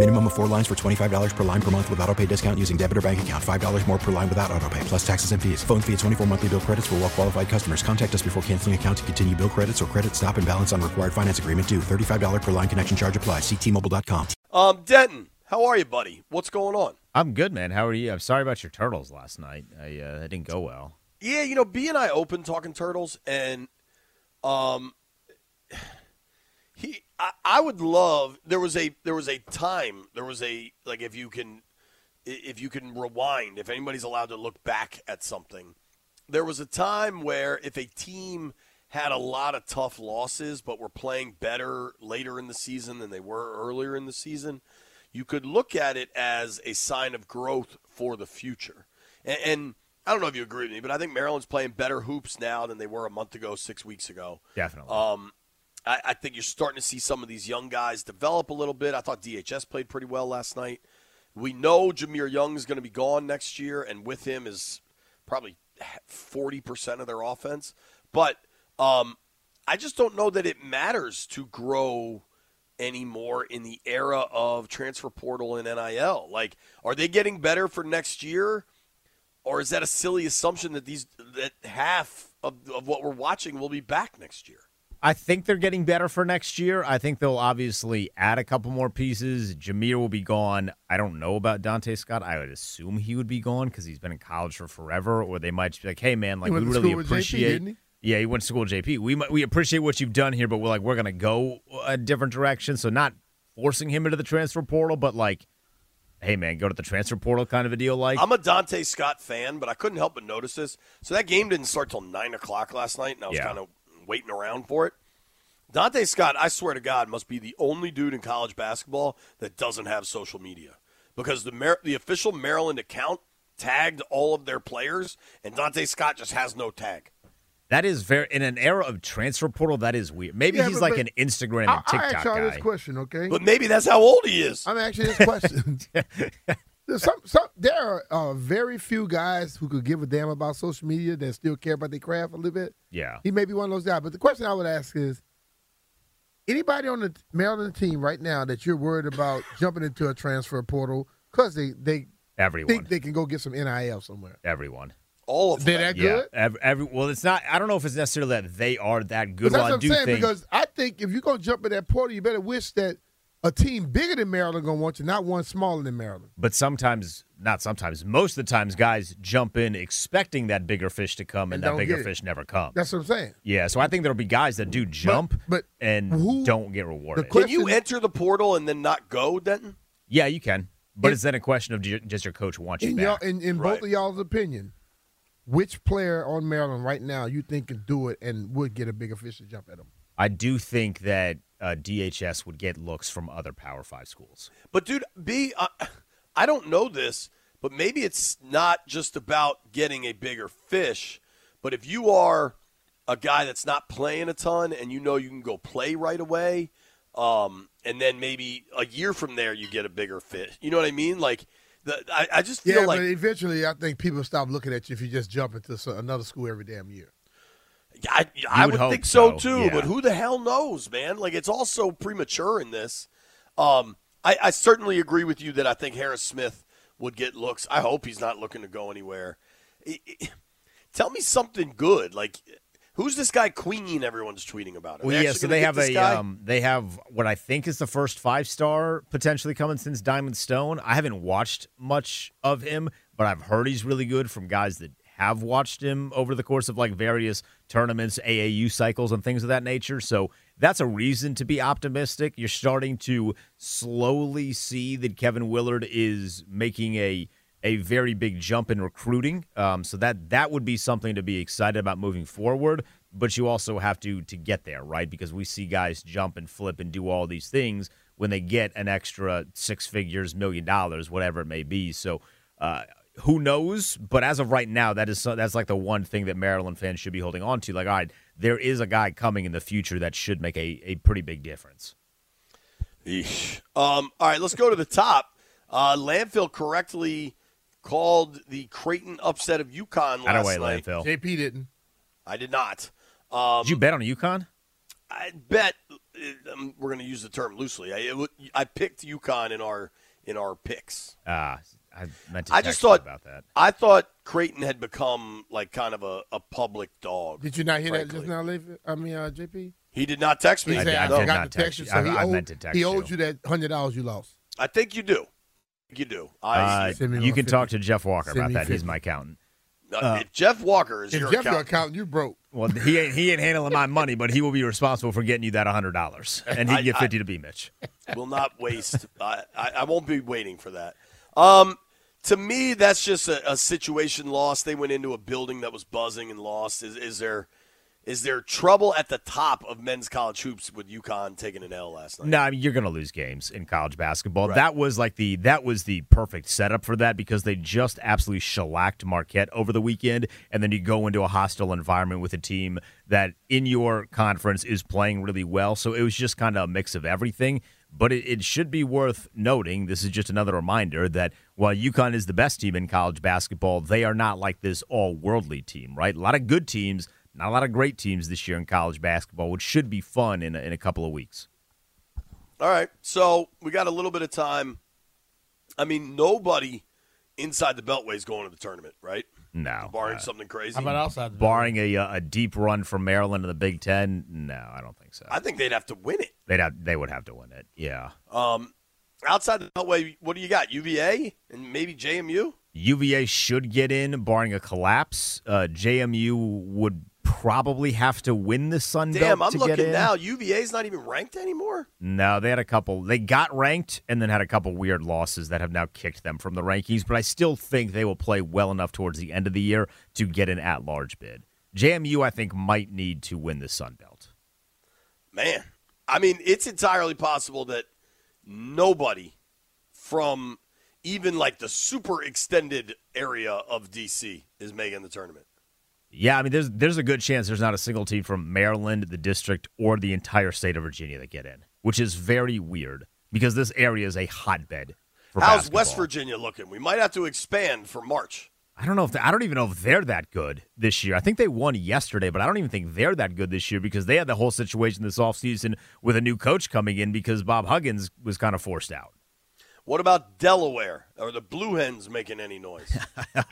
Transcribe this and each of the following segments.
Minimum of four lines for $25 per line per month with auto pay discount using debit or bank account. $5 more per line without auto pay, plus taxes and fees. Phone fee at 24 monthly bill credits for well qualified customers. Contact us before canceling account to continue bill credits or credit stop and balance on required finance agreement due. $35 per line connection charge applies. Ctmobile.com. Um, Denton, how are you, buddy? What's going on? I'm good, man. How are you? I'm sorry about your turtles last night. I uh, that didn't go well. Yeah, you know, B and I opened talking turtles, and um, he, I, I would love. There was a there was a time. There was a like if you can, if you can rewind. If anybody's allowed to look back at something, there was a time where if a team had a lot of tough losses, but were playing better later in the season than they were earlier in the season, you could look at it as a sign of growth for the future. And, and I don't know if you agree with me, but I think Maryland's playing better hoops now than they were a month ago, six weeks ago. Definitely. Um, I, I think you're starting to see some of these young guys develop a little bit. I thought DHS played pretty well last night. We know Jahmir Young is going to be gone next year, and with him is probably 40% of their offense. But um, I just don't know that it matters to grow anymore in the era of transfer portal and NIL. Like, are they getting better for next year? Or is that a silly assumption that these that half of, of what we're watching will be back next year? I think they're getting better for next year. I think they'll obviously add a couple more pieces. Jahmir will be gone. I don't know about Donta Scott. I would assume he would be gone because he's been in college for forever. Or they might just be like, "Hey, man, like we really appreciate." JP, yeah, he went to school with JP. We we appreciate what you've done here, but we're like we're gonna go a different direction. So not forcing him into the transfer portal, but like, hey, man, go to the transfer portal kind of a deal. Like, I'm a Donta Scott fan, but I couldn't help but notice this. So that game didn't start till nine o'clock last night, and I was Yeah. kind of waiting around for it. Donta Scott, I swear to God, must be the only dude in college basketball that doesn't have social media because the Mar- the official Maryland account tagged all of their players, and Donta Scott just has no tag. that is very in an era of transfer portal. That is weird. Maybe Yeah, he's but- like but an Instagram I, and I TikTok ask y'all guy. this question, okay? But maybe that's how old he is. I'm asking this question. There's some, some, there are uh, very few guys who could give a damn about social media that still care about their craft a little bit. yeah, He may be one of those guys. But the question I would ask is anybody on the Maryland team right now that you're worried about jumping into a transfer portal because they, they everyone, think they can go get some NIL somewhere? everyone. All of They're them. that Yeah, good? every, every well, it's not. I don't know if it's necessarily that they are that good. But that's Well, I what I'm do saying think because I think if you're going to jump in that portal, you better wish that a team bigger than Maryland going to want you, not one smaller than Maryland. But sometimes, not sometimes, most of the times, guys jump in expecting that bigger fish to come, and, And that bigger fish never comes. That's what I'm saying. yeah, so I think there'll be guys that do jump but and who- don't get rewarded. que- Can you enter the portal and then not go, Denton? yeah, you can, but In- it's then a question of do you- does your coach want you In, y'all, back? in, in Right. both of y'all's opinion, which player on Maryland right now you think can do it and would get a bigger fish to jump at them? I do think that uh, DHS would get looks from other Power Five schools. But dude, B, I, I don't know this, but maybe it's not just about getting a bigger fish. But if you are a guy that's not playing a ton and you know you can go play right away, um, and then maybe a year from there you get a bigger fish. You know what I mean? Like, the, I, I just feel Yeah, like but eventually I think people stop looking at you if you just jump into another school every damn year. I, I would would, think so, so, too, yeah. but who the hell knows, man? Like it's all so premature in this. Um, I, I certainly agree with you that I think Harris Smith would get looks. I hope he's not looking to go anywhere. Tell me something good. Like who's this guy Queen? Everyone's tweeting about. Are Well, yeah, so they have a um, they have what I think is the first five star potentially coming since Diamond Stone. I haven't watched much of him, but I've heard he's really good from guys that have watched him over the course of like various tournaments, AAU cycles, and things of that nature. So that's a reason to be optimistic. You're starting to slowly see that Kevin Willard is making a a very big jump in recruiting. Um, so that that would be something to be excited about moving forward. But you also have to to get there, right? Because we see guys jump and flip and do all these things when they get an extra six figures, million dollars, whatever it may be. So. Uh, who knows? But as of right now, that is that's like the one thing that Maryland fans should be holding on to. Like, all right, there is a guy coming in the future that should make a, a pretty big difference. Eesh. Um, all right, let's go to the top. Uh, Landfill correctly called the Creighton upset of UConn last Out of way, night. Landfill. JP didn't. I did not. Um, Did you bet on UConn? I bet uh, um, we're going to use the term loosely. I, it, I picked UConn in our in our picks. Ah, I meant to. I text just thought about that. I thought Creighton had become like kind of a, a public dog. Did you not hear frankly. that just now, Leif- I mean, uh, JP? He did not text me. He I said, I, I did forgot not to text text you, you. so I- he, I owed, meant to text he owed you. you that $100 you lost. I think you do. You do. I, Uh, you can 50. talk to Jeff Walker Send about me that. He's my accountant. uh, if Jeff Walker is If your Jeff your accountant, accountant, you broke. Well, he ain't he ain't handling my money, but he will be responsible for getting you that hundred dollars, and he I- can get I- fifty to be Mitch. Will not waste. I, I, won't be waiting for that. Um, to me, that's just a, a situation lost. They went into a building that was buzzing and lost. Is, is there is there trouble at the top of men's college hoops with UConn taking an L last night? No, I mean you're going to lose games in college basketball. Right. That was like the that was the perfect setup for that because they just absolutely shellacked Marquette over the weekend, and then you go into a hostile environment with a team that in your conference is playing really well. So it was just kind of a mix of everything. But it, it should be worth noting. This is just another reminder that while UConn is the best team in college basketball, they are not like this all worldly team, right? A lot of good teams, not a lot of great teams this year in college basketball, which should be fun in a, in a couple of weeks. All right, so we got a little bit of time. I mean, nobody inside the Beltway is going to the tournament, right? No, Barring uh, something crazy. How about outside the barring a uh, a deep run from Maryland in the Big Ten, no, I don't think so. I think they'd have to win it. They'd have, they would have to win it. Yeah, Um, outside the Beltway, what do you got? UVA and maybe JMU. UVA should get in, barring a collapse. Uh, JMU would probably have to win the Sun Damn, Belt Damn, I'm looking in. now. UVA's not even ranked anymore. No, they had a couple. They got ranked and then had a couple weird losses that have now kicked them from the rankings. But I still think they will play well enough towards the end of the year to get an at-large bid. JMU, I think, might need to win the Sun Belt. Man, I mean, it's entirely possible that nobody from even like the super extended area of DC is making the tournament. Yeah, I mean, there's there's a good chance there's not a single team from Maryland, the district, or the entire state of Virginia that get in, which is very weird because this area is a hotbed How's basketball. West Virginia looking? We might have to expand for March. I don't know if I don't even know if they're that good this year. I think they won yesterday, but I don't even think they're that good this year because they had the whole situation this offseason with a new coach coming in because Bob Huggins was kind of forced out. What about Delaware? Are the Blue Hens making any noise?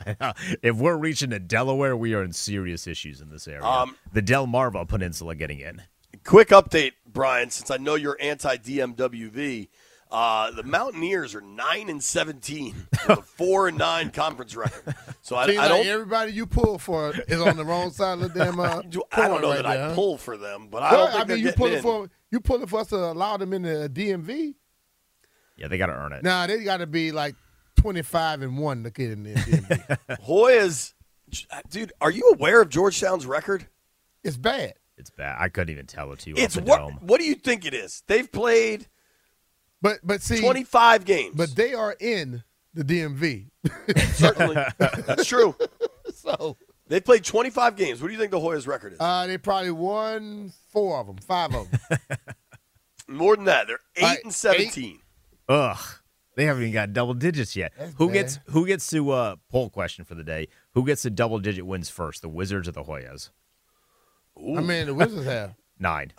if we're reaching to Delaware, we are in serious issues in this area. Um, the Delmarva Peninsula getting in. Quick update, Brian, since I know you're anti DMWV. Uh, the Mountaineers are nine and seventeen with a four and nine conference record. So I, Seems I don't everybody you pull for is on the wrong side of the damn. Uh, I don't coin know right that there, I huh? pull for them, but I don't think I mean, you getting pulling in. for you pulling for us to allow them in the DMV. Yeah, they got to earn it. Nah, they got to be like twenty five and one to get in the DMV. Hoya's, dude, are you aware of Georgetown's record? it's bad. It's bad. I couldn't even tell it to you. It's off the what? dome. What do you think it is? They've played But but see, 25 games. but they are in the DMV. certainly, that's true. so They played 25 games. What do you think the Hoyas' record is? uh, they probably won four of them, five of them. More than that, they're eight All right, and 17. Ugh. They haven't even got double digits yet. That's who bad. gets who gets to uh poll question for the day? Who gets the double digit wins first? The Wizards or the Hoyas? I mean, the Wizards have, Nine.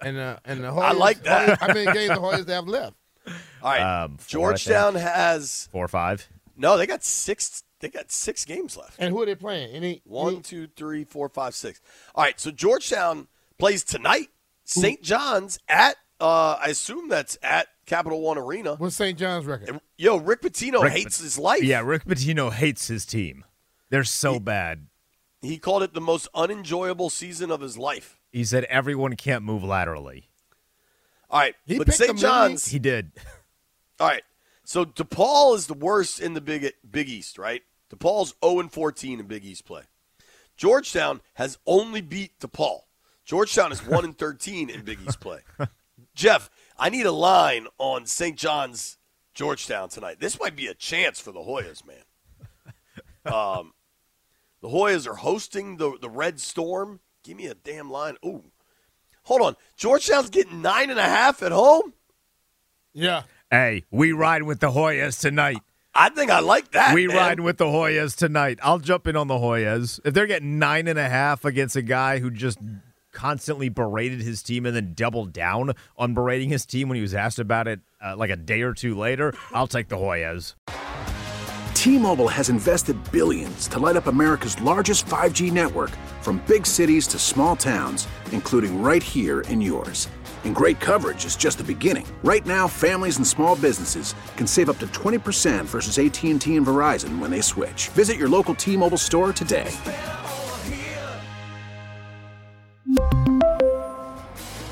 and uh, and the Hoyas, I like that. Hoyas- How many games the Hoyas they have left? All right, Um, four, Georgetown has Four or five. no. They got six. They got six games left. And who are they playing? Any One, two, three, four, five, six. All right, so Georgetown plays tonight. St. John's at. Uh, I assume that's at Capital One Arena. What's St. John's record? And, yo, Rick Pitino Rick hates Pit- his life. Yeah, Rick Pitino hates his team. They're so bad. He called it the most unenjoyable season of his life. He said everyone can't move laterally. All right, He but picked St. them, didn't? John's. He did. All right, so DePaul is the worst in the Big Big East, right? DePaul's 0 and 14 in Big East play. Georgetown has only beat DePaul. Georgetown is 1 and 13 in Big East play. Jeff, I need a line on St. John's Georgetown tonight. This might be a chance for the Hoyas, man. Um, the Hoyas are hosting the the Red Storm. Give me a damn line. Ooh, hold on. Georgetown's getting nine and a half at home. Yeah. Hey, we ride with the Hoyas tonight. I think I like that. we man. ride with the Hoyas tonight. I'll jump in on the Hoyas. If they're getting nine and a half against a guy who just constantly berated his team and then doubled down on berating his team when he was asked about it uh, like a day or two later, I'll take the Hoyas. T-Mobile has invested billions to light up America's largest 5G network from big cities to small towns, including right here in yours. And great coverage is just the beginning. Right now, families and small businesses can save up to 20% versus AT&T and Verizon when they switch. Visit your local T-Mobile store today.